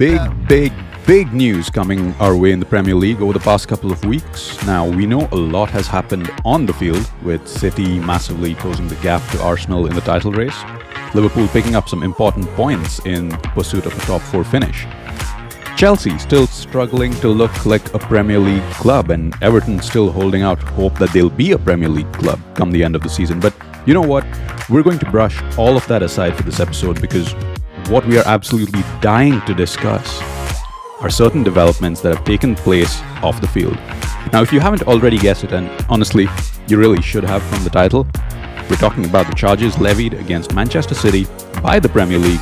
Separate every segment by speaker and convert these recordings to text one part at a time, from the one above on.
Speaker 1: big, big, big news coming our way in the Premier League over the past couple of weeks. Now, we know a lot has happened on the field, with City massively closing the gap to Arsenal in the title race, Liverpool picking up some important points in pursuit of a top four finish. Chelsea still struggling to look like a Premier League club, and Everton still holding out hope that they'll be a Premier League club come the end of the season. But you know what? We're going to brush all of that aside for this episode because what we are absolutely dying to discuss are certain developments that have taken place off the field. Now, if you haven't already guessed it, and honestly, you really should have from the title, we're talking about the charges levied against Manchester City by the Premier League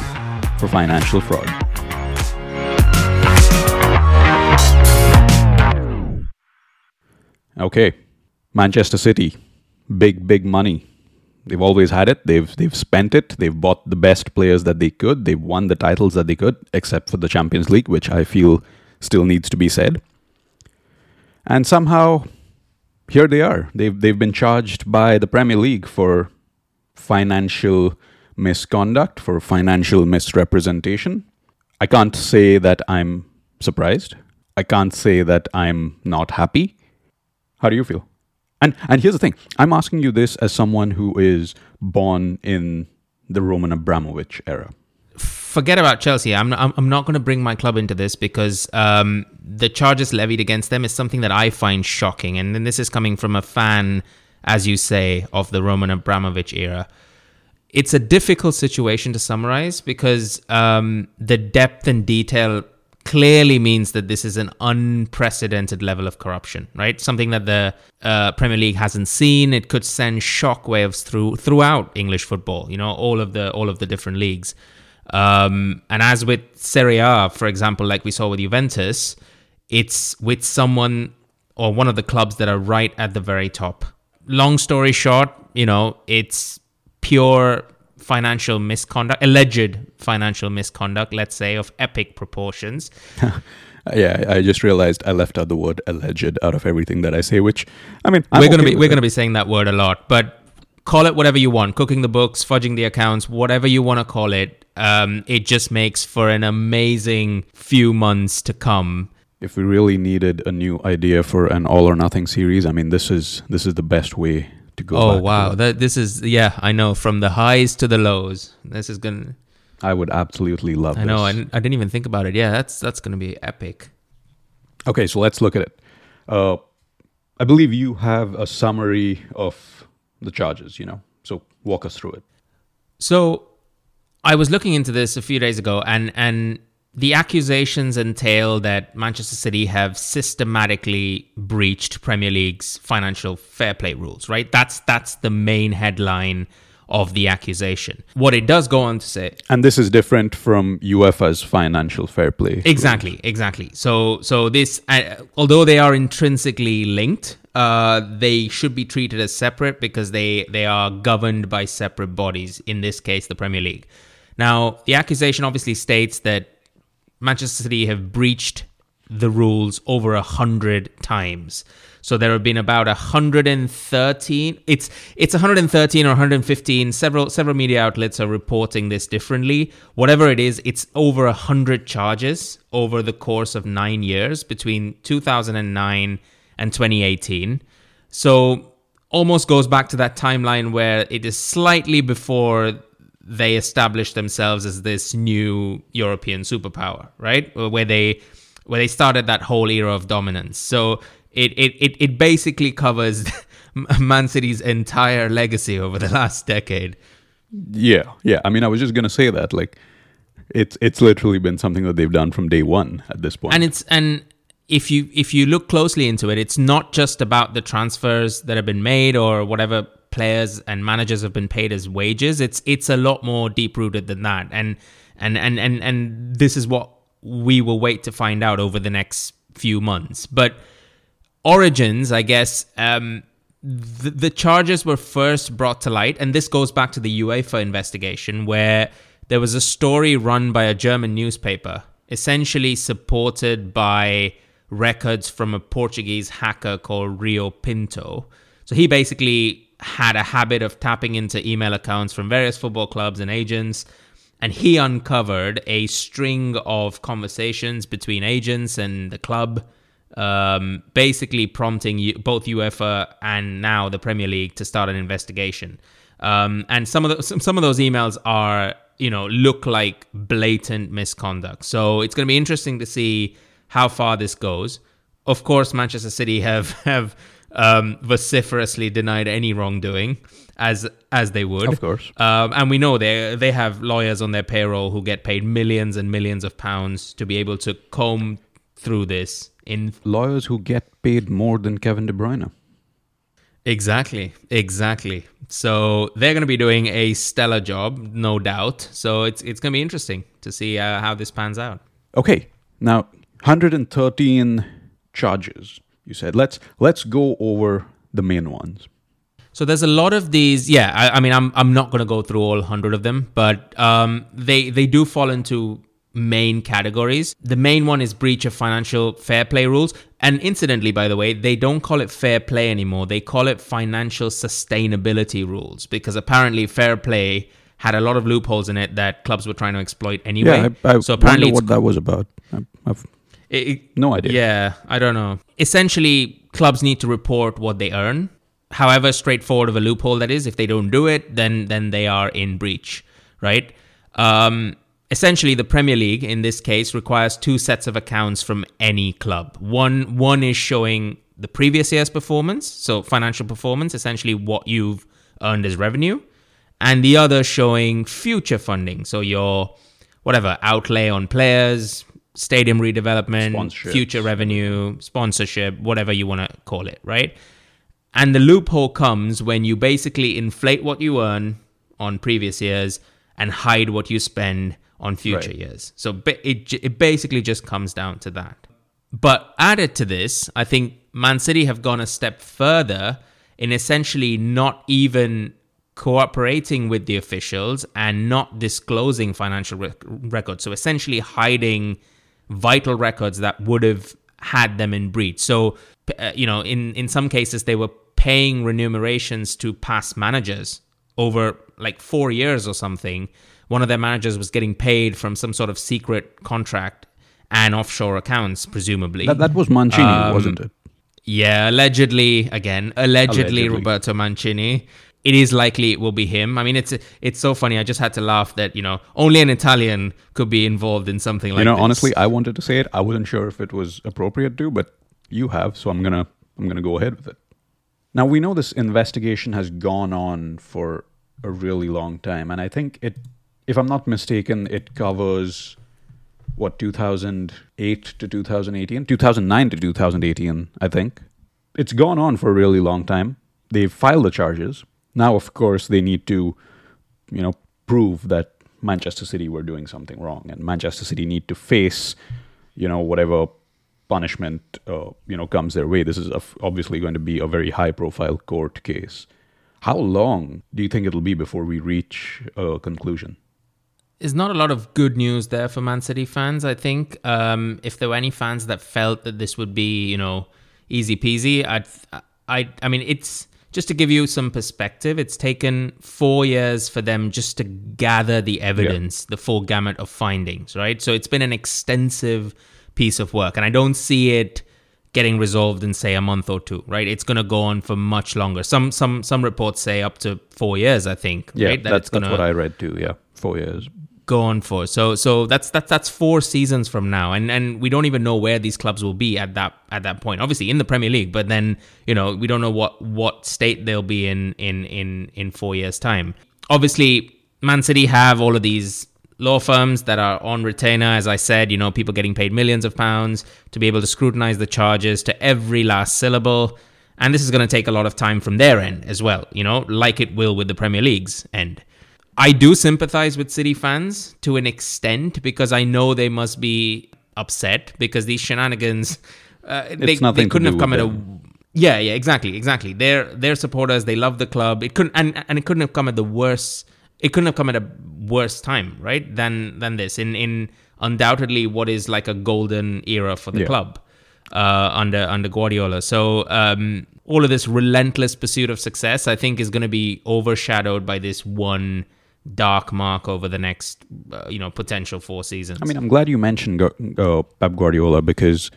Speaker 1: for financial fraud. Okay, Manchester City, big, big money. They've always had it. They've they've spent it. They've bought the best players that they could. They've won the titles that they could, except for the Champions League, which I feel still needs to be said. And somehow, here they are. They've they've been charged by the Premier League for financial misconduct, for financial misrepresentation. I can't say that I'm surprised. I can't say that I'm not happy. How do you feel? And and here's the thing. I'm asking you this as someone who is born in the Roman Abramovich era.
Speaker 2: Forget about Chelsea. I'm I'm, I'm not going to bring my club into this because um, the charges levied against them is something that I find shocking, and, and this is coming from a fan, as you say, of the Roman Abramovich era. It's a difficult situation to summarize because um, the depth and detail clearly means that this is an unprecedented level of corruption, right? Something that the uh, Premier League hasn't seen. It could send shockwaves through throughout English football. You know, all of the all of the different leagues. Um, and as with Serie A, for example, like we saw with Juventus, it's with someone or one of the clubs that are right at the very top. Long story short, you know, it's pure financial misconduct, alleged financial misconduct, let's say, of epic proportions.
Speaker 1: yeah, I just realized I left out the word alleged out of everything that I say, which I mean,
Speaker 2: I'm we're gonna be we're gonna be saying that word a lot, but call it whatever you want, cooking the books, fudging the accounts, whatever you want to call it. Um, it just makes for an amazing few months to come.
Speaker 1: If we really needed a new idea for an all or nothing series, I mean, this is this is the best way to go.
Speaker 2: Oh wow, that this is yeah, I know from the highs to the lows. This is gonna.
Speaker 1: I would absolutely love.
Speaker 2: I know. I, I didn't even think about it. Yeah, that's that's gonna be epic.
Speaker 1: Okay, so let's look at it. Uh, I believe you have a summary of the charges. You know, so walk us through it.
Speaker 2: So, I was looking into this a few days ago, and and the accusations entail that Manchester City have systematically breached Premier League's financial fair play rules, right? That's that's the main headline of the accusation. What it does go on to say
Speaker 1: And this is different from UEFA's financial fair play.
Speaker 2: Exactly, rules. exactly. So so this uh, although they are intrinsically linked, uh, they should be treated as separate because they they are governed by separate bodies, in this case the Premier League. Now, the accusation obviously states that Manchester City have breached the rules over a hundred times. So there have been about 113. It's it's 113 or 115. Several several media outlets are reporting this differently. Whatever it is, it's over a hundred charges over the course of nine years between 2009 and 2018. So almost goes back to that timeline where it is slightly before they established themselves as this new European superpower, right? Where they where they started that whole era of dominance. So it it it, it basically covers Man City's entire legacy over the last decade.
Speaker 1: Yeah, yeah. I mean, I was just gonna say that like it's it's literally been something that they've done from day one at this point.
Speaker 2: And it's and if you if you look closely into it, it's not just about the transfers that have been made or whatever players and managers have been paid as wages. It's it's a lot more deep rooted than that, and and and and and this is what we will wait to find out over the next few months. But origins, I guess. Um, the, the charges were first brought to light, and this goes back to the UEFA investigation, where there was a story run by a German newspaper, essentially supported by records from a Portuguese hacker called Rui Pinto. So he basically had a habit of tapping into email accounts from various football clubs and agents and he uncovered a string of conversations between agents and the club, um, basically prompting both UEFA and now the Premier League to start an investigation. Um, and some of the, some, some of those emails are you know look like blatant misconduct. So it's going to be interesting to see how far this goes. Of course, Manchester City have have um, vociferously denied any wrongdoing, as as they would,
Speaker 1: Of course.
Speaker 2: Um, and we know they they have lawyers on their payroll who get paid millions and millions of pounds to be able to comb through this. In
Speaker 1: Lawyers who get paid more than Kevin De Bruyne.
Speaker 2: exactly, exactly. So they're going to be doing a stellar job, no doubt. So it's it's going to be interesting to see uh, how this pans out.
Speaker 1: Okay, now 113 charges. You said let's let's go over the main ones.
Speaker 2: So there's a lot of these. Yeah, I, I mean, I'm I'm not going to go through all hundred of them, but um, they they do fall into main categories. The main one is breach of financial fair play rules. And incidentally, by the way, they don't call it fair play anymore. They call it financial sustainability rules because apparently fair play had a lot of loopholes in it that clubs were trying to exploit anyway.
Speaker 1: Yeah, I, I
Speaker 2: so apparently,
Speaker 1: wonder what that was about. I, I've
Speaker 2: it-
Speaker 1: no idea.
Speaker 2: yeah, I don't know. Essentially, clubs need to report what they earn. However straightforward of a loophole that is, if they don't do it, then then they are in breach, right? Um, essentially, the Premier League in this case requires two sets of accounts from any club. One one is showing the previous year's performance, so financial performance, essentially what you've earned as revenue, and the other showing future funding, so your whatever outlay on players, stadium redevelopment, future revenue, sponsorship, whatever you want to call it, right? And the loophole comes when you basically inflate what you earn on previous years and hide what you spend on future
Speaker 1: Right.
Speaker 2: years. So it, it basically just comes down to that. But added to this, I think Man City have gone a step further in essentially not even cooperating with the officials and not disclosing financial rec- records. So essentially hiding vital records that would have had them in breach. So, uh, you know, in, in some cases, they were paying remunerations to past managers over like four years or something. One of their managers was getting paid from some sort of secret contract and offshore accounts, presumably.
Speaker 1: That, that was Mancini,
Speaker 2: Um,
Speaker 1: wasn't it?
Speaker 2: Yeah, allegedly, again, allegedly,
Speaker 1: Allegedly.
Speaker 2: Roberto Mancini. It is likely it will be him. I mean, it's it's so funny. I just had to laugh that you know only an Italian could be involved in something like that.
Speaker 1: you know,
Speaker 2: this.
Speaker 1: honestly, I wanted to say it. I wasn't sure if it was appropriate to, but you have, so I'm gonna I'm gonna go ahead with it. Now we know this investigation has gone on for a really long time, and I think it, if I'm not mistaken, it covers what 2008 to 2018, 2009 to 2018, I think. It's gone on for a really long time. They've filed the charges. Now, of course, they need to, you know, prove that Manchester City were doing something wrong, and Manchester City need to face, you know, whatever punishment, uh, you know, comes their way. This is obviously going to be a very high-profile court case. How long do you think it'll be before we reach a conclusion?
Speaker 2: There's not a lot of good news there for Man City fans. I think um, if there were any fans that felt that this would be, you know, easy peasy, I'd, I, I mean, it's just to give you some perspective. It's taken four years for them just to gather the evidence, the full gamut of findings, right? So it's been an extensive piece of work, and I don't see it getting resolved in say a month or two, right? It's going to go on for much longer. Some some some reports say up to four years. I think,
Speaker 1: Yeah,
Speaker 2: right? That
Speaker 1: that's,
Speaker 2: it's gonna-
Speaker 1: that's what I read too. Yeah, four years.
Speaker 2: Go on for. So so that's that's that's four seasons from now, and and we don't even know where these clubs will be at that at that point. Obviously in the Premier League, but then you know we don't know what what state they'll be in in in in four years time. Obviously, Man City have all of these law firms that are on retainer. As I said, you know people getting paid millions of pounds to be able to scrutinize the charges to every last syllable. And this is going to take a lot of time from their end as well, you know, like it will with the Premier League's end. I do sympathize with City fans to an extent because I know they must be upset because these shenanigans. Uh, they, they couldn't have come at a. Yeah, yeah, exactly, exactly. They're they're supporters. They love the club. It couldn't and and it couldn't have come at the worst. It couldn't have come at a worse time, right? Than than this. In in undoubtedly what is like a golden era for the
Speaker 1: Yeah.
Speaker 2: club uh, under under Guardiola. So um, all of this relentless pursuit of success, I think, is going to be overshadowed by this one dark mark over the next, uh, you know, potential four seasons.
Speaker 1: I mean, I'm glad you mentioned Pep Guardiola because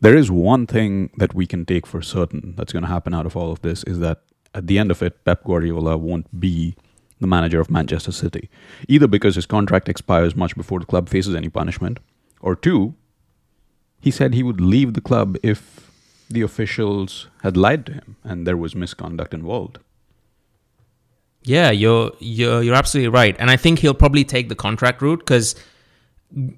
Speaker 1: there is one thing that we can take for certain that's going to happen out of all of this is that at the end of it, Pep Guardiola won't be the manager of Manchester City, either because his contract expires much before the club faces any punishment, or two, he said he would leave the club if the officials had lied to him and there was misconduct involved.
Speaker 2: Yeah, you're you're you're absolutely right, and I think he'll probably take the contract route because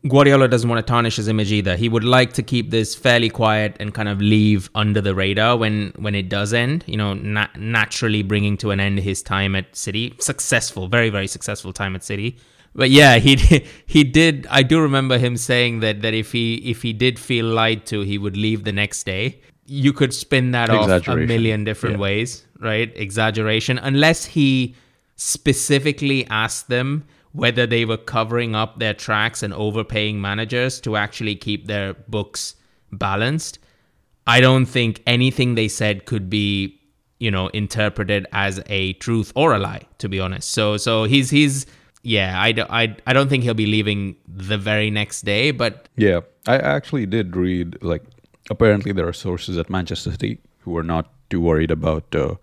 Speaker 2: Guardiola doesn't want to tarnish his image either. He would like to keep this fairly quiet and kind of leave under the radar when when it does end. You know, nat- naturally bringing to an end his time at City, successful, very very successful time at City. But yeah, he he did. I do remember him saying that that if he if he did feel lied to, he would leave the next day. You could spin that off a million different yeah. ways, right? Exaggeration, unless he specifically asked them whether they were covering up their tracks and overpaying managers to actually keep their books balanced. I don't think anything they said could be, you know, interpreted as a truth or a lie, to be honest. So, so he's he's yeah, I, I, I don't think he'll be leaving the very next day, but
Speaker 1: yeah, I actually did read like apparently there are sources at Manchester City who are not too worried about uh,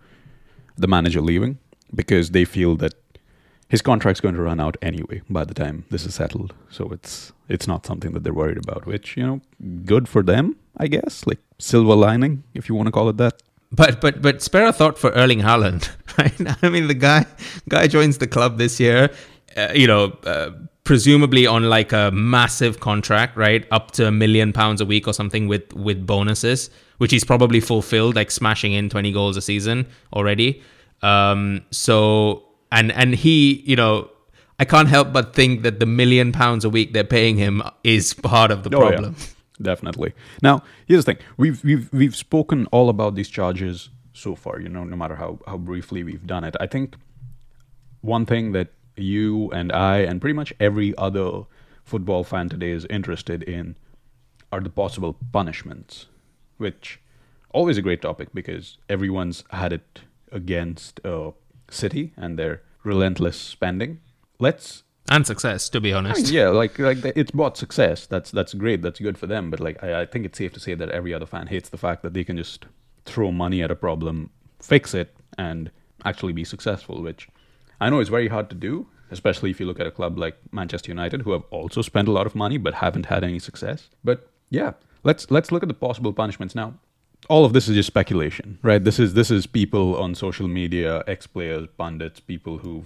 Speaker 1: the manager leaving because they feel that his contract's going to run out anyway by the time this is settled. So it's it's not something that they're worried about, which, you know, good for them, I guess. Like silver lining, if you want to call it that.
Speaker 2: But but but spare a thought for Erling Haaland, right? I mean, the guy guy joins the club this year, uh, you know, uh, presumably on like a massive contract, right, up to a million pounds a week or something with with bonuses, which he's probably fulfilled, like smashing in twenty goals a season already. Um, so and and he, you know, I can't help but think that the million pounds a week they're paying him is part of the oh, problem. Yeah.
Speaker 1: Definitely. Now, here's the thing: we've we've we've spoken all about these charges so far. You know, no matter how how briefly we've done it. I think one thing that you and I and pretty much every other football fan today is interested in are the possible punishments, which always a great topic because everyone's had it against uh, City and their relentless spending. Let's
Speaker 2: and success, to be honest.
Speaker 1: I mean, yeah, like like it's brought success. That's that's great. That's good for them. But like I, I think it's safe to say that every other fan hates the fact that they can just throw money at a problem, fix it, and actually be successful. Which I know it's very hard to do, especially if you look at a club like Manchester United, who have also spent a lot of money but haven't had any success. But yeah, let's let's look at the possible punishments now all of this is just speculation, right? This is this is people on social media, ex players, pundits, people who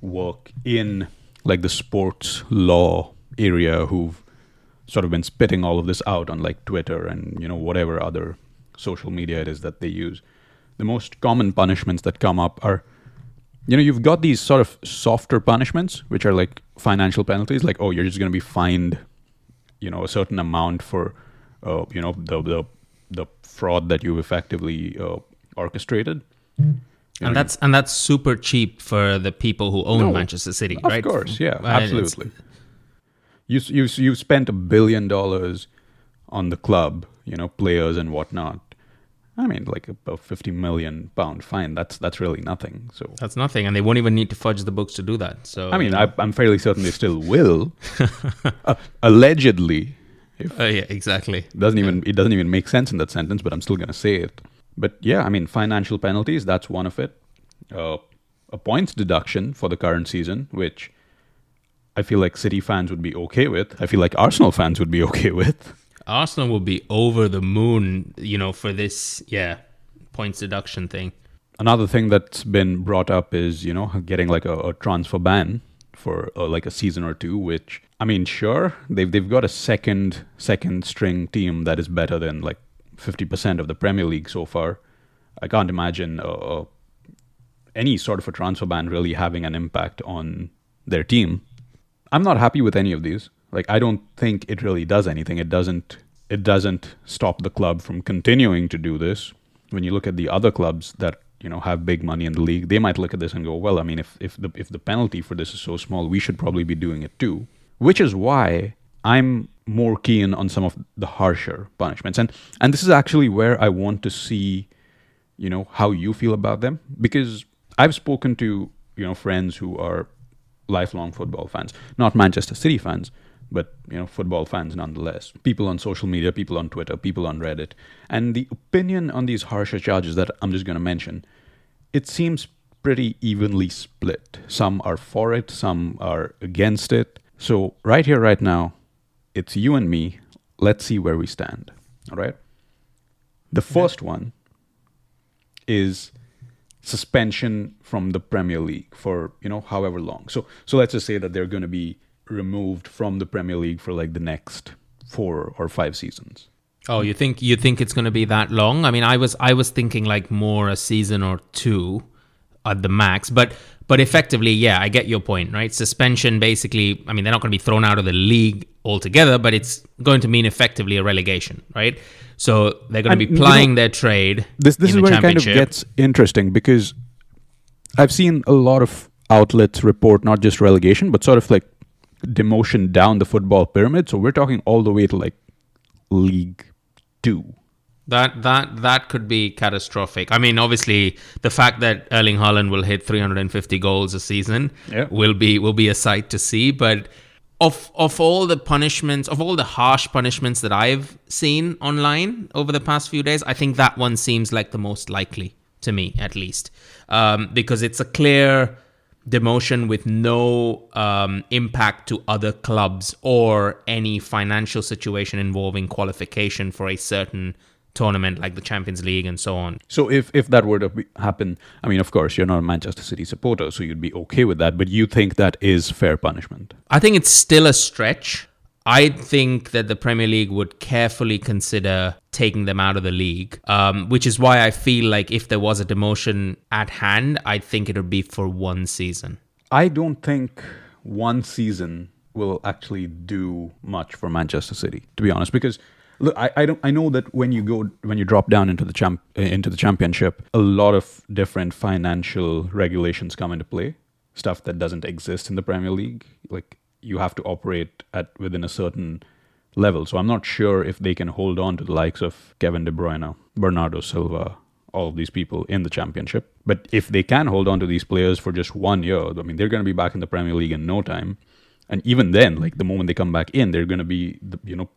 Speaker 1: work in like the sports law area who've sort of been spitting all of this out on like Twitter and you know whatever other social media it is that they use. The most common punishments that come up are you know you've got these sort of softer punishments which are like financial penalties like oh you're just going to be fined you know a certain amount for uh, you know the the the fraud that you've effectively uh, orchestrated.
Speaker 2: You and that's and that's super cheap for the people who own no, Manchester City,
Speaker 1: of
Speaker 2: right?
Speaker 1: Of course, yeah, absolutely. You you you spent a billion dollars on the club, you know, players and whatnot. I mean, like a, fifty million pound fine. That's that's really nothing. So
Speaker 2: that's nothing, and they won't even need to fudge the books to do that. So
Speaker 1: I mean, I, am fairly certain they still will. uh, allegedly,
Speaker 2: if uh, yeah, exactly.
Speaker 1: Doesn't even it doesn't even make sense in that sentence, but I'm still gonna say it. But yeah, I mean, financial penalties. That's one of it. Uh, a points deduction for the current season, which I feel like City fans would be okay with. I feel like Arsenal fans would be okay with.
Speaker 2: Arsenal will be over the moon, you know, for this, yeah, points deduction thing.
Speaker 1: Another thing that's been brought up is, you know, getting like a, a transfer ban for uh, like a season or two, which I mean, sure, they've they've got a second second string team that is better than like fifty percent of the Premier League so far. I can't imagine uh, uh, any sort of a transfer ban really having an impact on their team. I'm not happy with any of these. Like, I don't think it really does anything. It doesn't. It doesn't stop the club from continuing to do this. When you look at the other clubs that you know have big money in the league, they might look at this and go, "Well, I mean, if if the if the penalty for this is so small, we should probably be doing it too." which is why I'm more keen on some of the harsher punishments. And and this is actually where I want to see, you know, how you feel about them because I've spoken to you know friends who are lifelong football fans, not Manchester City fans, but you know football fans nonetheless. People on social media, people on Twitter, people on Reddit, and the opinion on these harsher charges that I'm just going to mention, it seems pretty evenly split. Some are for it, some are against it. So right here, right now, it's you and me. Let's see where we stand. All right. The first one is suspension from the Premier League for you know however long. So so let's just say that they're going to be removed from the Premier League for like the next four or five seasons.
Speaker 2: Oh, you think you think it's going to be that long? I mean, I was I was thinking like more a season or two at the max, but but effectively, yeah, I get your point, right? Suspension basically, I mean, they're not going to be thrown out of the league altogether, but it's going to mean effectively a relegation, right? So they're going to be plying you know, their trade.
Speaker 1: This this is where it kind of gets interesting because I've seen a lot of outlets report not just relegation, but sort of like demotion down the football pyramid. So we're talking all the way to like League Two.
Speaker 2: That that that could be catastrophic. I mean, obviously, the fact that Erling Haaland will hit 350 goals a season yeah. will be will be a sight to see. But of of all the punishments, of all the harsh punishments that I've seen online over the past few days, I think that one seems like the most likely to me, at least, um, because it's a clear demotion with no um, impact to other clubs or any financial situation involving qualification for a certain tournament like the Champions League and so on.
Speaker 1: So if if that were to be, happen, I mean, of course, you're not a Manchester City supporter, so you'd be okay with that. But you think that is fair punishment?
Speaker 2: I think it's still a stretch. I think that the Premier League would carefully consider taking them out of the league, um, which is why I feel like if there was a demotion at hand, I think it would be for one season.
Speaker 1: I don't think one season will actually do much for Manchester City, to be honest, because look, I, I don't I know that when you go when you drop down into the champ into the championship, a lot of different financial regulations come into play, stuff that doesn't exist in the Premier League, like you have to operate at within a certain level. So I'm not sure if they can hold on to the likes of Kevin De Bruyne, Bernardo Silva, all of these people in the championship. But if they can hold on to these players for just one year, I mean, they're going to be back in the Premier League in no time. And even then, like the moment they come back in, they're going to be, the, you know,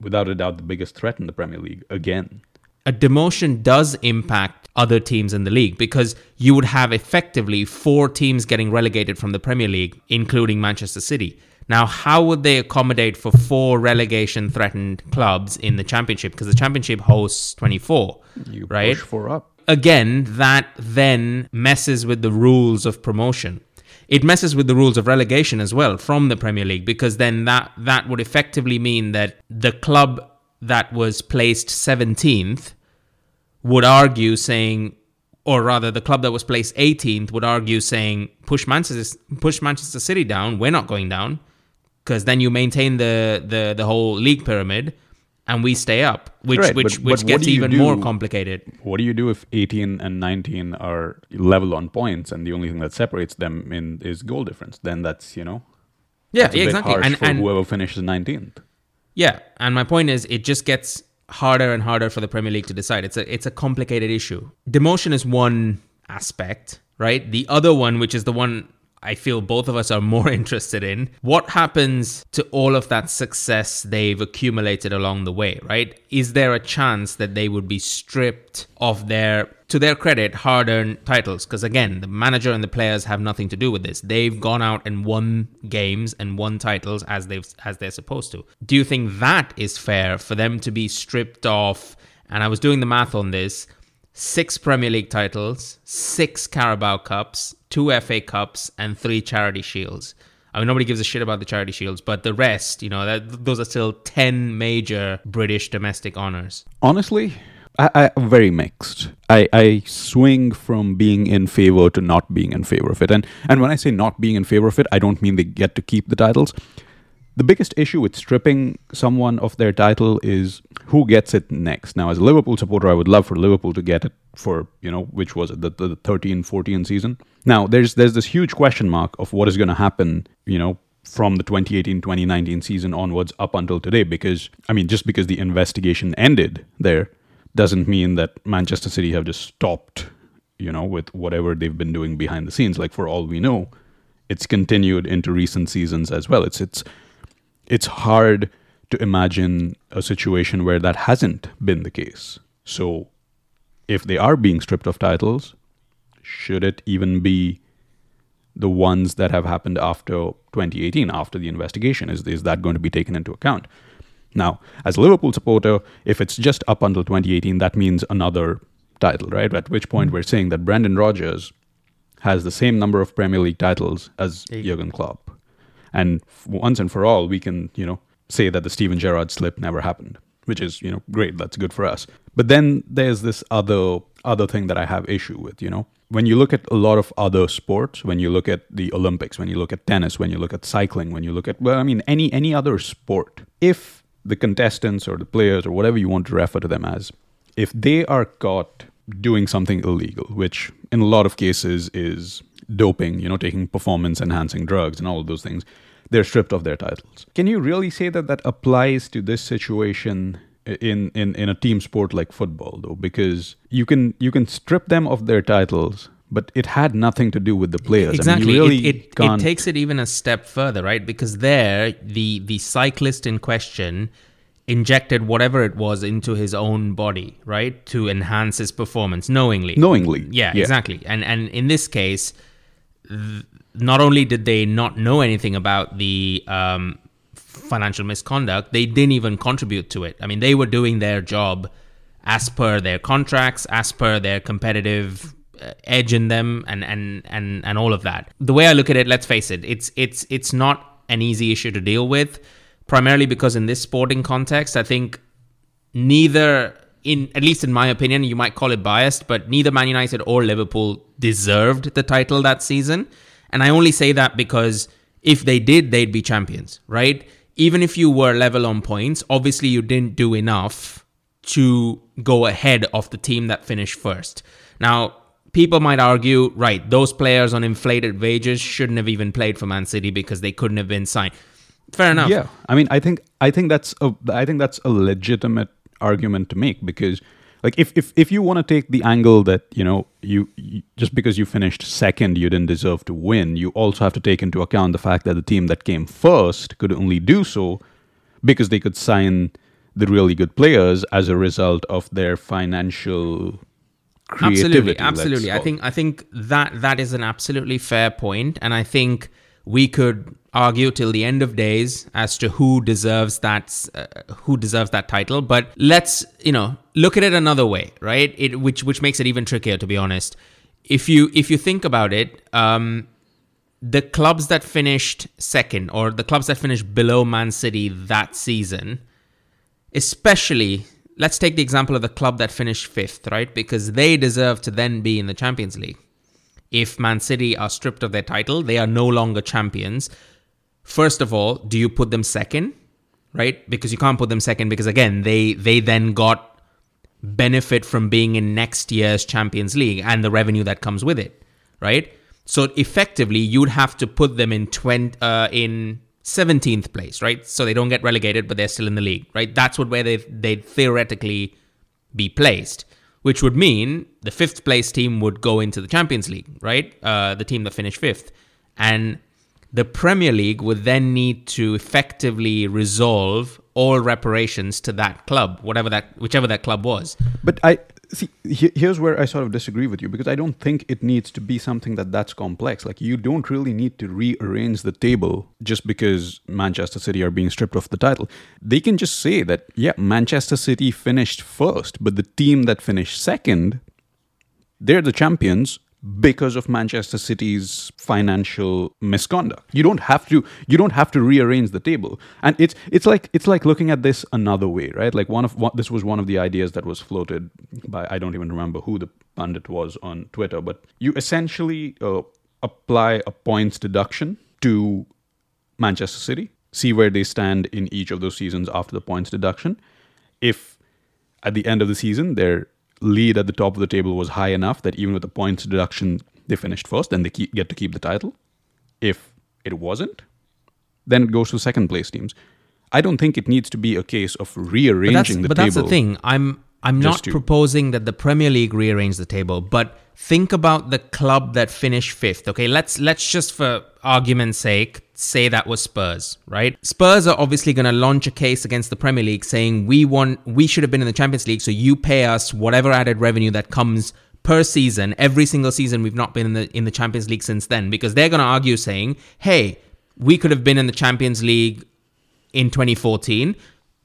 Speaker 1: without a doubt, the biggest threat in the Premier League again.
Speaker 2: A demotion does impact other teams in the league because you would have effectively four teams getting relegated from the Premier League, including Manchester City. Now, how would they accommodate for four relegation threatened clubs in the championship? Because the championship hosts 24,
Speaker 1: you
Speaker 2: right?
Speaker 1: Push four up.
Speaker 2: Again, that then messes with the rules of promotion. It messes with the rules of relegation as well from the Premier League because then that that would effectively mean that the club that was placed 17th would argue saying or rather the club that was placed 18th would argue saying push Manchester push Manchester City down we're not going down because then you maintain the, the the whole league pyramid and we stay up which right, which but, which but gets even do, more complicated
Speaker 1: what do you do if 18 and 19 are level on points and the only thing that separates them in is goal difference then that's you know
Speaker 2: yeah exactly
Speaker 1: and, and whoever finishes 19th
Speaker 2: yeah and my point is it just gets harder and harder for the Premier League to decide. It's a it's a complicated issue. Demotion is one aspect, right? The other one, which is the one I feel both of us are more interested in. What happens to all of that success they've accumulated along the way, right? Is there a chance that they would be stripped of their, to their credit, hard earned titles? Because again, the manager and the players have nothing to do with this. They've gone out and won games and won titles as they've as they're supposed to. Do you think that is fair for them to be stripped off? And I was doing the math on this six Premier League titles, six Carabao Cups, two FA Cups, and three Charity Shields. I mean, nobody gives a shit about the Charity Shields, but the rest, you know, that, those are still 10 major British domestic honours.
Speaker 1: Honestly, I, I very mixed. I, I swing from being in favor to not being in favor of it. And and when I say not being in favor of it, I don't mean they get to keep the titles the biggest issue with stripping someone of their title is who gets it next. Now, as a Liverpool supporter, I would love for Liverpool to get it for, you know, which was it, the, the 13 14 season. Now, there's there's this huge question mark of what is going to happen, you know, from the 2018 2019 season onwards up until today because I mean just because the investigation ended there doesn't mean that Manchester City have just stopped you know with whatever they've been doing behind the scenes like for all we know it's continued into recent seasons as well. It's it's it's hard to imagine a situation where that hasn't been the case. So if they are being stripped of titles, should it even be the ones that have happened after 2018, after the investigation? Is, is that going to be taken into account? Now, as a Liverpool supporter, if it's just up until 2018, that means another title, right? At which point hmm. we're saying that Brendan Rodgers has the same number of Premier League titles as Jurgen Klopp. And once and for all, we can, you know, say that the Steven Gerrard slip never happened, which is, you know, great. That's good for us. But then there's this other other thing that I have issue with, you know. When you look at a lot of other sports, when you look at the Olympics, when you look at tennis, when you look at cycling, when you look at well, I mean any any other sport, if the contestants or the players or whatever you want to refer to them as, if they are caught doing something illegal, which in a lot of cases is doping, you know, taking performance enhancing drugs and all of those things, they're stripped of their titles. Can you really say that that applies to this situation in, in, in a team sport like football though? Because you can you can strip them of their titles, but it had nothing to do with the players.
Speaker 2: Exactly.
Speaker 1: I mean, really
Speaker 2: it, it, it takes it even a step further, right? Because there the the cyclist in question injected whatever it was into his own body, right, to enhance his performance knowingly.
Speaker 1: Knowingly,
Speaker 2: yeah, yeah. exactly. And and in this case, th- not only did they not know anything about the um, financial misconduct, they didn't even contribute to it. I mean, they were doing their job as per their contracts, as per their competitive uh, edge in them, and and and and all of that. The way I look at it, let's face it, it's it's it's not an easy issue to deal with primarily because in this sporting context, I think neither in at least in my opinion, you might call it biased, but neither Man United or Liverpool deserved the title that season. And I only say that because if they did, they'd be champions, right? Even if you were level on points, obviously you didn't do enough to go ahead of the team that finished first. Now, people might argue, right, those players on inflated wages shouldn't have even played for Man City because they couldn't have been signed. Fair enough.
Speaker 1: Yeah, I mean, I think I think that's a I think that's a legitimate argument to make because like if if if you want to take the angle that you know you, you, just because you finished second you didn't deserve to win. You also have to take into account the fact that the team that came first could only do so because they could sign the really good players as a result of their financial
Speaker 2: absolutely absolutely. I think i think that that is an absolutely fair point and i think we could argue till the end of days as to who deserves that uh, who deserves that title. But let's you know look at it another way right? It which which makes it even trickier to be honest. If you if you think about it um the clubs that finished second or the clubs that finished below Man City that season especially let's take the example of the club that finished fifth right? Because they deserve to then be in the Champions League if Man City are stripped of their title, they are no longer champions. First of all, do you put them second? Right? Because you can't put them second because again, they they then got benefit from being in next year's Champions League and the revenue that comes with it, right? So effectively, you'd have to put them in 20, uh, in 17th place, right? So they don't get relegated, but they're still in the league, right? That's what where they they theoretically be placed which would mean the fifth place team would go into the Champions League, right? Uh, the team that finished fifth. And the Premier League would then need to effectively resolve all reparations to that club, whatever that, whichever that club was.
Speaker 1: But I, see here's where i sort of disagree with you because i don't think it needs to be something that that's complex like you don't really need to rearrange the table just because manchester city are being stripped of the title they can just say that yeah manchester city finished first but the team that finished second they're the champions because of Manchester City's financial misconduct. You don't have to you don't have to rearrange the table. And it's it's like it's like looking at this another way, right? Like one of this was one of the ideas that was floated by I don't even remember who the pundit was on Twitter, but you essentially uh, apply a points deduction to Manchester City, see where they stand in each of those seasons after the points deduction. If at the end of the season they're lead at the top of the table was high enough that even with the points deduction, they finished first and they keep, get to keep the title. If it wasn't, then it goes to second place teams. I don't think it needs to be a case of rearranging
Speaker 2: but
Speaker 1: the
Speaker 2: table.
Speaker 1: But that's
Speaker 2: the thing. I'm I'm not
Speaker 1: to-
Speaker 2: proposing that the Premier League rearrange the table, but think about the club that finished fifth. Okay, let's let's just for argument's sake say that was Spurs, right? Spurs are obviously going to launch a case against the Premier League saying we want we should have been in the Champions League, so you pay us whatever added revenue that comes per season. Every single season we've not been in the in the Champions League since then because they're going to argue saying, "Hey, we could have been in the Champions League in 2014.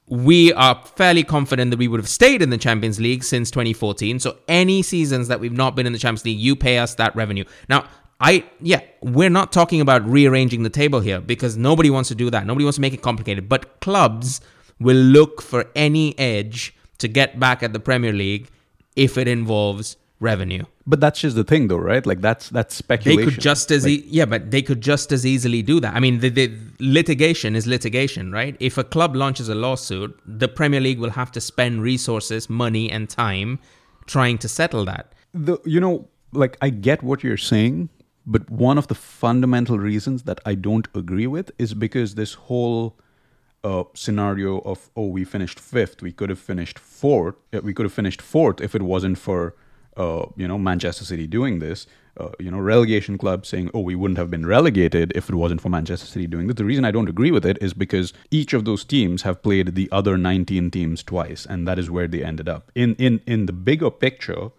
Speaker 2: We are fairly confident that we would have stayed in the Champions League since 2014. So any seasons that we've not been in the Champions League, you pay us that revenue. Now, I yeah, we're not talking about rearranging the table here because nobody wants to do that. Nobody wants to make it complicated. But clubs will look for any edge to get back at the Premier League if it involves revenue.
Speaker 1: But that's just the thing, though, right? Like that's that's speculation.
Speaker 2: They could just as e- yeah, but they could just as easily do that. I mean, the, the litigation is litigation, right? If a club launches a lawsuit, the Premier League will have to spend resources, money, and time trying to settle that.
Speaker 1: the you know like i get what you're saying but one of the fundamental reasons that i don't agree with is because this whole uh, scenario of oh we finished fifth we could have finished fourth uh, we could have finished fourth if it wasn't for uh, you know manchester city doing this. Uh, you know relegation club saying oh we wouldn't have been relegated if it wasn't for manchester city doing this. The reason i don't agree with it is because each of those teams have played the other 19 teams twice and that is where they ended up. In in in the bigger picture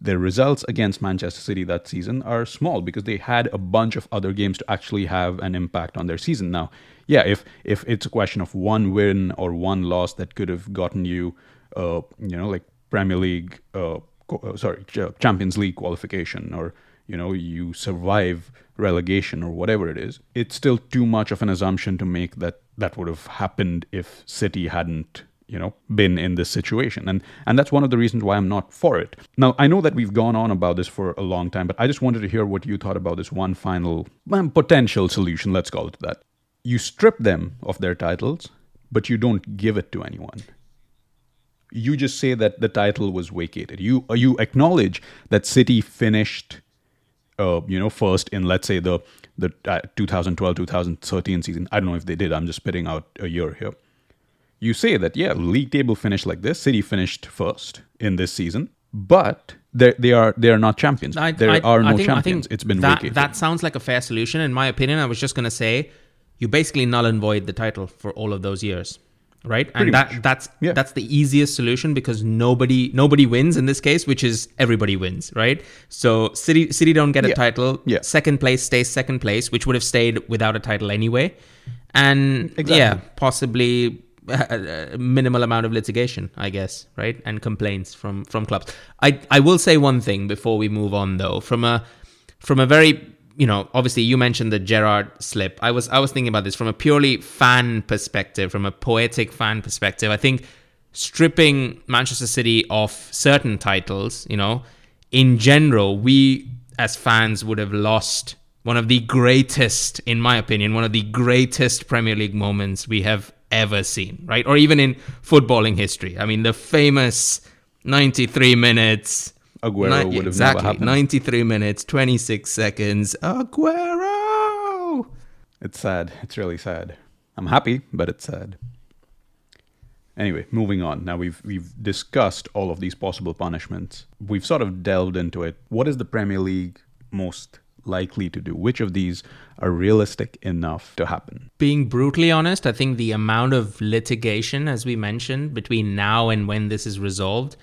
Speaker 1: their results against Manchester City that season are small because they had a bunch of other games to actually have an impact on their season. Now, yeah, if if it's a question of one win or one loss that could have gotten you, uh, you know, like Premier League, uh, co- uh, sorry, Champions League qualification, or you know, you survive relegation or whatever it is, it's still too much of an assumption to make that that would have happened if City hadn't you know been in this situation and and that's one of the reasons why i'm not for it now i know that we've gone on about this for a long time but i just wanted to hear what you thought about this one final um, potential solution let's call it that you strip them of their titles but you don't give it to anyone you just say that the title was vacated you uh, you acknowledge that city finished uh, you know, first in let's say the the uh, 2012-2013 season. I don't know if they did. I'm just spitting out a year here. You say that yeah, league table finished like this. City finished first in this season, but they they are they are not champions.
Speaker 2: I,
Speaker 1: there
Speaker 2: I-
Speaker 1: are no
Speaker 2: think,
Speaker 1: champions. it's been
Speaker 2: that,
Speaker 1: vacated.
Speaker 2: That sounds like a fair solution. In my opinion, I was just going to say you basically null and void the title for all of those years. Right,
Speaker 1: Pretty
Speaker 2: and that
Speaker 1: much.
Speaker 2: that's
Speaker 1: Yeah.
Speaker 2: that's the easiest solution because nobody nobody wins in this case, which is everybody wins, right? So City City don't get a
Speaker 1: Yeah.
Speaker 2: title.
Speaker 1: Yeah.
Speaker 2: Second place stays second place, which would have stayed without a title anyway, and
Speaker 1: Exactly.
Speaker 2: yeah, possibly minimal amount of litigation, I guess, right, and complaints from from clubs. I I will say one thing before we move on, though, from a from a very you know obviously you mentioned the Gerrard slip. I was I was thinking about this from a purely fan perspective, from a poetic fan perspective. I think stripping Manchester City of certain titles, you know, in general, we as fans would have lost one of the greatest, in my opinion, one of the greatest Premier League moments we have ever seen, right? Or even in footballing history. I mean, the famous 93 minutes.
Speaker 1: Aguero
Speaker 2: Ni-
Speaker 1: would have
Speaker 2: exactly,
Speaker 1: never happened.
Speaker 2: 93 minutes, 26 seconds. Aguero!
Speaker 1: It's sad. It's really sad. I'm happy, but it's sad. Anyway, moving on. Now we've we've discussed all of these possible punishments. We've sort of delved into it. What is the Premier League most likely to do? Which of these are realistic enough to happen?
Speaker 2: Being brutally honest, I think the amount of litigation, as we mentioned, between now and when this is resolved,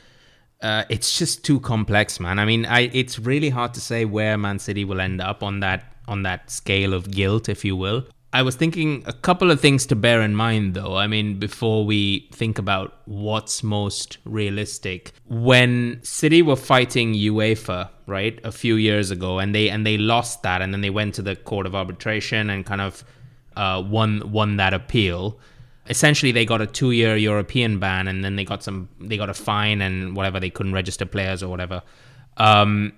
Speaker 2: uh, it's just too complex, man. I mean, I it's really hard to say where Man City will end up on that on that scale of guilt, if you will. I was thinking a couple of things to bear in mind, though. I mean, before we think about what's most realistic, when City were fighting UEFA, right, a few years ago, and they and they lost that, and then they went to the Court of Arbitration and kind of uh, won won that appeal essentially they got a two year European ban and then they got some they got a fine and whatever they couldn't register players or whatever. Um,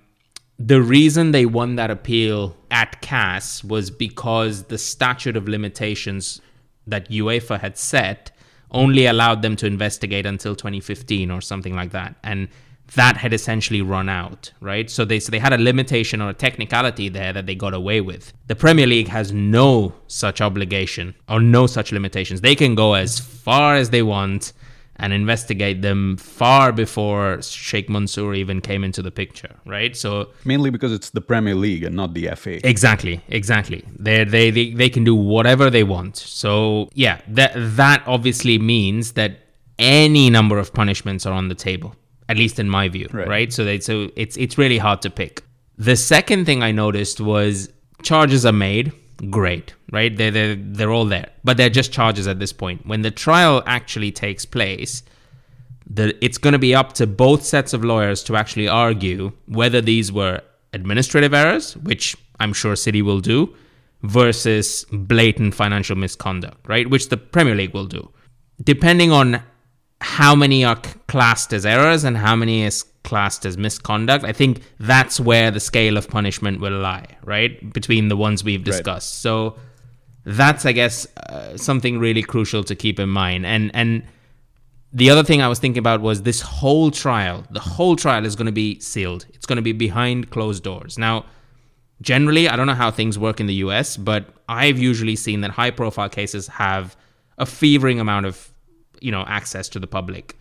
Speaker 2: the reason they won that appeal at CAS was because the statute of limitations that UEFA had set only allowed them to investigate until 2015 or something like that. And that had essentially run out, right? So they so they had a limitation or a technicality there that they got away with. The Premier League has no such obligation or no such limitations. They can go as far as they want and investigate them far before Sheikh Mansour even came into the picture, right? So
Speaker 1: Mainly because it's the Premier League and not the FA.
Speaker 2: Exactly, exactly. They they they they can do whatever they want. So yeah, that that obviously means that any number of punishments are on the table, at least in my view,
Speaker 1: Right.
Speaker 2: right? So they so it's it's really hard to pick. The second thing I noticed was charges are made, great, right? They're, they're, they're all there, but they're just charges at this point. When the trial actually takes place, the, it's going to be up to both sets of lawyers to actually argue whether these were administrative errors, which I'm sure City will do, versus blatant financial misconduct, right? Which the Premier League will do. Depending on how many are classed as errors and how many is classed as misconduct, I think that's where the scale of punishment will lie, right? Between the ones we've discussed. So that's, I guess, uh, something really crucial to keep in mind. And, and, the other thing I was thinking about was this whole trial. The whole trial is going to be sealed. It's going to be behind closed doors. Now, generally, I don't know how things work in the US, but I've usually seen that high profile cases have a fevering amount of, you know, access to the public.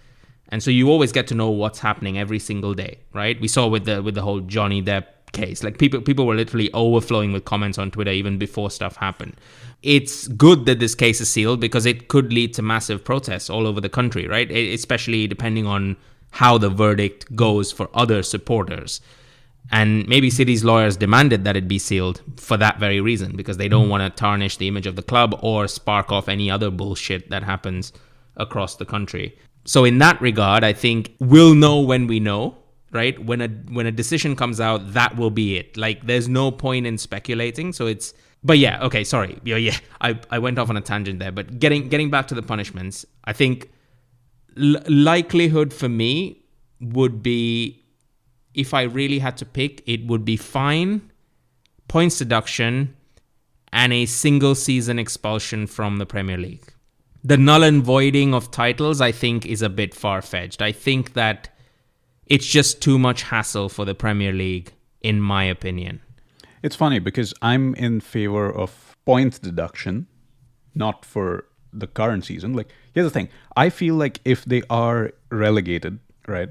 Speaker 2: And so you always get to know what's happening every single day, right? We saw with the with the whole Johnny Depp case. Like people people were literally overflowing with comments on Twitter even before stuff happened. It's good that this case is sealed because it could lead to massive protests all over the country, right? Especially depending on how the verdict goes for other supporters. And maybe City's lawyers demanded that it be sealed for that very reason because they don't mm. want to tarnish the image of the club or spark off any other bullshit that happens across the country. So in that regard, I think we'll know when we know, right? When a when a decision comes out, that will be it. Like there's no point in speculating. So it's but yeah, okay, sorry. Yeah, yeah. I, I went off on a tangent there, but getting getting back to the punishments, I think l- likelihood for me would be if I really had to pick, it would be fine, points deduction, and a single season expulsion from the Premier League. The null and voiding of titles, I think, is a bit far fetched. I think that it's just too much hassle for the Premier League, in my opinion.
Speaker 1: It's funny because I'm in favor of points deduction, not for the current season. Like, here's the thing I feel like if they are relegated, right,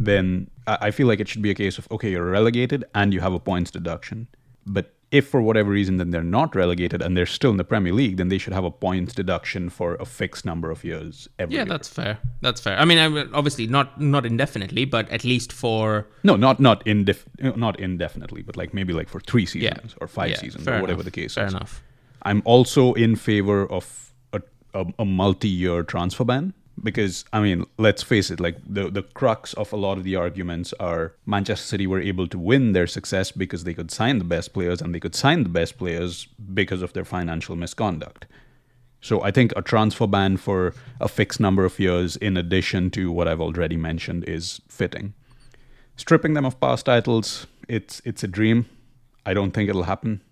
Speaker 1: then I feel like it should be a case of, okay, you're relegated and you have a points deduction. But if for whatever reason then they're not relegated and they're still in the Premier League, then they should have a points deduction for a fixed number of years every
Speaker 2: Yeah,
Speaker 1: year.
Speaker 2: that's fair. That's fair. I mean, I will- obviously not not indefinitely, but at least for
Speaker 1: No, not not indef- not indefinitely, but like maybe like for three
Speaker 2: yeah
Speaker 1: seasons or five
Speaker 2: Yeah,
Speaker 1: seasons or whatever
Speaker 2: enough.
Speaker 1: the case is.
Speaker 2: Fair
Speaker 1: is.
Speaker 2: enough.
Speaker 1: I'm also in favor of a, a, a multi-year transfer ban because I mean, let's face it, like the the crux of a lot of the arguments are Manchester City were able to win their success because they could sign the best players and they could sign the best players because of their financial misconduct. So I think a transfer ban for a fixed number of years in addition to what I've already mentioned is fitting. Stripping them of past titles, it's it's a dream. I don't think it'll happen.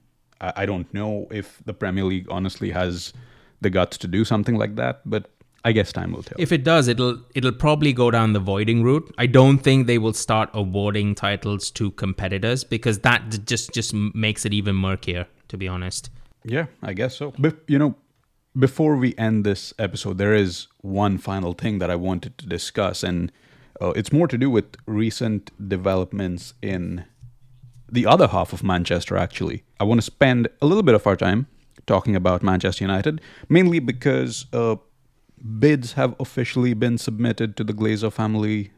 Speaker 1: I, I don't know if the Premier League honestly has the guts to do something like that, but I guess time will tell.
Speaker 2: If it does, it'll it'll probably go down the voiding route. I don't think they will start awarding titles to competitors because that just just makes it even murkier. To be honest.
Speaker 1: Yeah, I guess so. But you know, before we end this episode, there is one final thing that I wanted to discuss, and uh, it's more to do with recent developments in the other half of Manchester. Actually, I want to spend a little bit of our time talking about Manchester United, mainly because uh, bids have officially been submitted to the Glazer family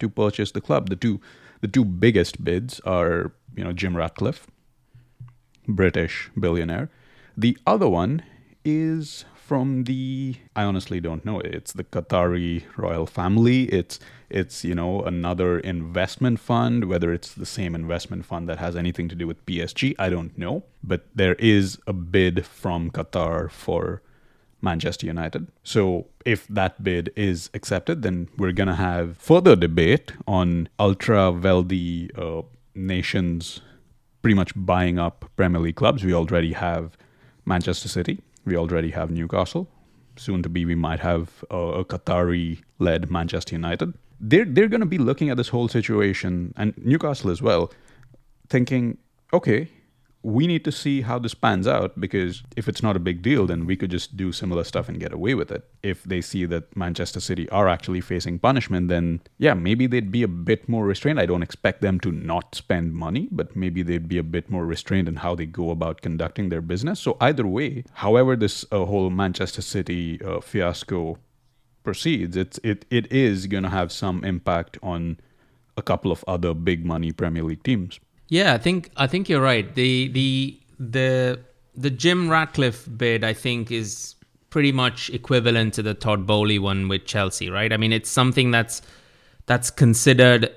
Speaker 1: to purchase the club. The two, the two biggest bids are, you know, Jim Ratcliffe British billionaire. The other one is from the I honestly don't know. It's the Qatari royal family. It's it's you know another investment fund. Whether it's the same investment fund that has anything to do with PSG, I don't know. But there is a bid from Qatar for Manchester United. So if that bid is accepted, then we're gonna have further debate on ultra wealthy uh, nations pretty much buying up Premier League clubs. We already have Manchester City. We already have Newcastle. Soon to be, we might have a, a Qatari-led Manchester United. They're they're going to be looking at this whole situation and Newcastle as well, thinking, okay, we need to see how this pans out because if it's not a big deal, then we could just do similar stuff and get away with it. If they see that Manchester City are actually facing punishment, then yeah, maybe they'd be a bit more restrained. I don't expect them to not spend money, but maybe they'd be a bit more restrained in how they go about conducting their business. So, either way, however, this uh, whole Manchester City uh, fiasco proceeds, it's, it, it is going to have some impact on a couple of other big money Premier League teams.
Speaker 2: Yeah, I think I think you're right. The the the the Jim Ratcliffe bid I think is pretty much equivalent to the Todd Boehly one with Chelsea, right? I mean, it's something that's that's considered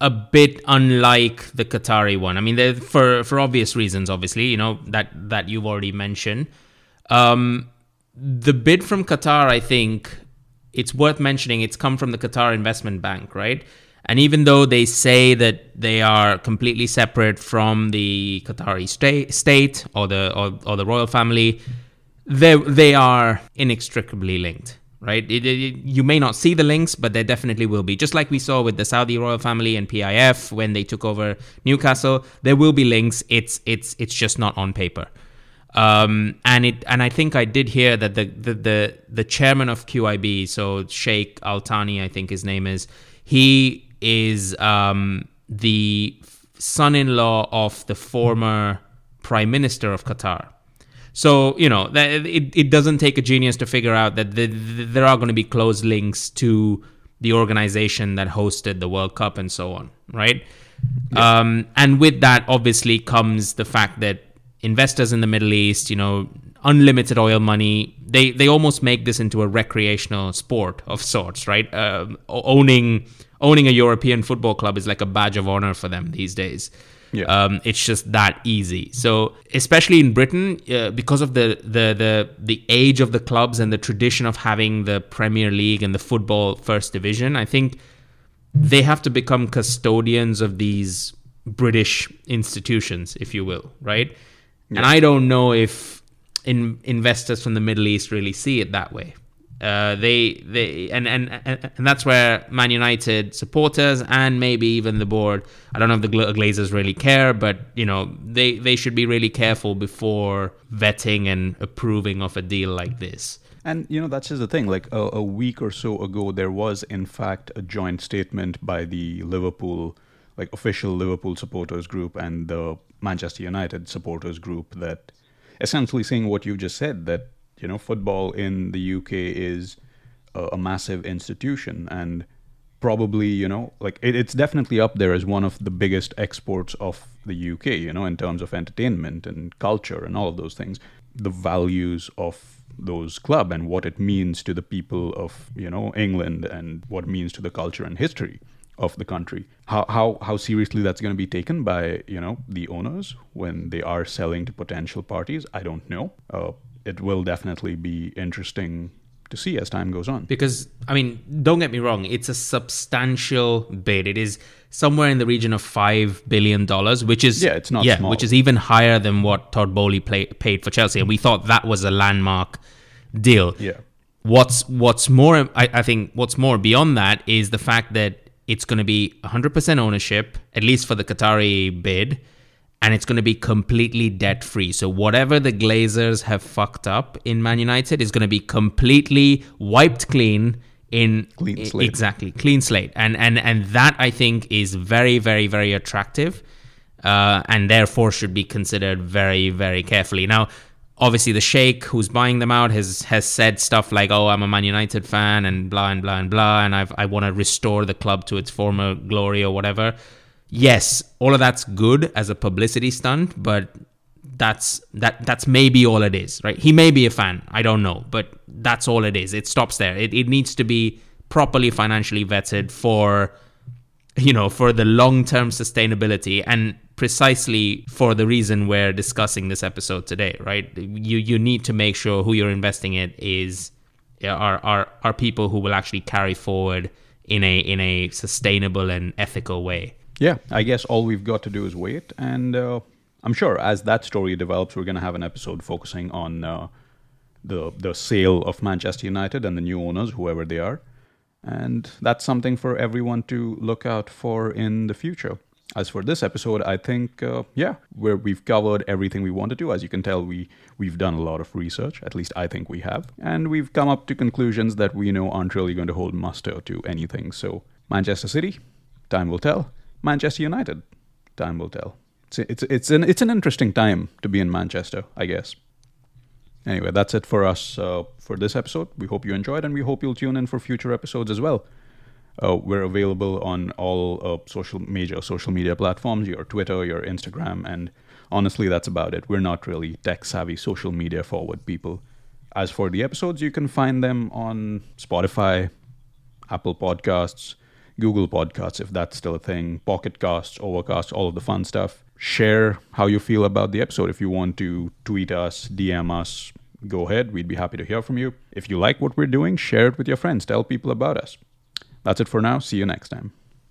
Speaker 2: a bit unlike the Qatari one. I mean, for for obvious reasons, obviously, you know that that you've already mentioned. Um, the bid from Qatar, I think, it's worth mentioning. It's come from the Qatar Investment Bank, right? And even though they say that they are completely separate from the Qatari state, or the or, or the royal family, they they are inextricably linked, right? It, it, you may not see the links, but there definitely will be. Just like we saw with the Saudi royal family and PIF when they took over Newcastle, there will be links. It's it's it's just not on paper. Um, and it and I think I did hear that the the the, the chairman of QIB, so Sheikh Al Thani, I think his name is, he is um, the son-in-law of the former prime minister of Qatar. So you know that it, it doesn't take a genius to figure out that the, the, there are going to be close links to the organization that hosted the World Cup and so on, right? Yeah. Um, and with that, obviously, comes the fact that investors in the Middle East, you know, unlimited oil money, they they almost make this into a recreational sport of sorts, right? Uh, owning owning a European football club is like a badge of honor for them these days. Yeah. Um, it's just that easy. So, especially in Britain, uh, because of the, the the the age of the clubs and the tradition of having the Premier League and the football first division, I think they have to become custodians of these British institutions, if you will, right? Yeah. And I don't know if in, investors from the Middle East really see it that way. Uh, they they and, and and that's where Man United supporters and maybe even the board. I don't know if the Glazers really care, but you know they they should be really careful before vetting and approving of a deal like this.
Speaker 1: And you know that's just the thing. Like a, a week or so ago, there was in fact a joint statement by the Liverpool, like official Liverpool supporters group and the Manchester United supporters group that essentially saying what you just said that you know, football in the UK is a, a massive institution and probably, you know, like it, it's definitely up there as one of the biggest exports of the UK, you know, in terms of entertainment and culture and all of those things. The values of those club and what it means to the people of you know England and what it means to the culture and history of the country. How how how seriously that's going to be taken by you know the owners when they are selling to potential parties, I don't know. Uh, it will definitely be interesting to see as time goes on.
Speaker 2: Because I mean, don't get me wrong, it's a substantial bid. It is somewhere in the region of five billion dollars, which is
Speaker 1: yeah, it's not
Speaker 2: yeah,
Speaker 1: small.
Speaker 2: which is even higher than what Todd Boehly play, paid for Chelsea, and we thought that was a landmark deal.
Speaker 1: Yeah.
Speaker 2: What's what's more, I, I think, what's more beyond that is the fact that it's going to be 100% ownership, at least for the Qatari bid and it's going to be completely debt free. So whatever the Glazers have fucked up in Man United is going to be completely wiped clean in
Speaker 1: clean slate.
Speaker 2: exactly clean slate, and and and that I think is very very very attractive, uh, and therefore should be considered very very carefully. Now. Obviously, the Sheikh who's buying them out has has said stuff like, "Oh, I'm a Man United fan," and blah and blah and blah, and I've, I want to restore the club to its former glory or whatever yes, all of that's good as a publicity stunt, but that's that that's maybe all it is, right? He may be a fan, I don't know, but that's all it is. It stops there. It it needs to be properly financially vetted for you know, for the long-term sustainability and precisely for the reason we're discussing this episode today, right? You you need to make sure who you're investing in is are are are people who will actually carry forward in a in a sustainable and ethical way.
Speaker 1: Yeah, I guess all we've got to do is wait, and uh, I'm sure as that story develops, we're going to have an episode focusing on uh, the the sale of Manchester United and the new owners, whoever they are, and that's something for everyone to look out for in the future. As for this episode, I think uh, yeah, where we've covered everything we wanted to. As you can tell, we we've done a lot of research. At least I think we have, and we've come up to conclusions that we know aren't really going to hold muster to anything. So Manchester City, time will tell. Manchester United, time will tell. It's it's it's an it's an interesting time to be in Manchester, I guess. Anyway, that's it for us uh, for this episode. We hope you enjoyed, and we hope you'll tune in for future episodes as well. Uh, we're available on all uh, social major social media platforms, your Twitter, your Instagram, and honestly, that's about it. We're not really tech savvy, social media forward people. As for the episodes, you can find them on Spotify, Apple Podcasts, Google Podcasts, if that's still a thing, Pocket Casts, Overcast, all of the fun stuff. Share how you feel about the episode. If you want to tweet us, DM us, go ahead. We'd be happy to hear from you. If you like what we're doing, share it with your friends. Tell people about us. That's it for now. See you next time.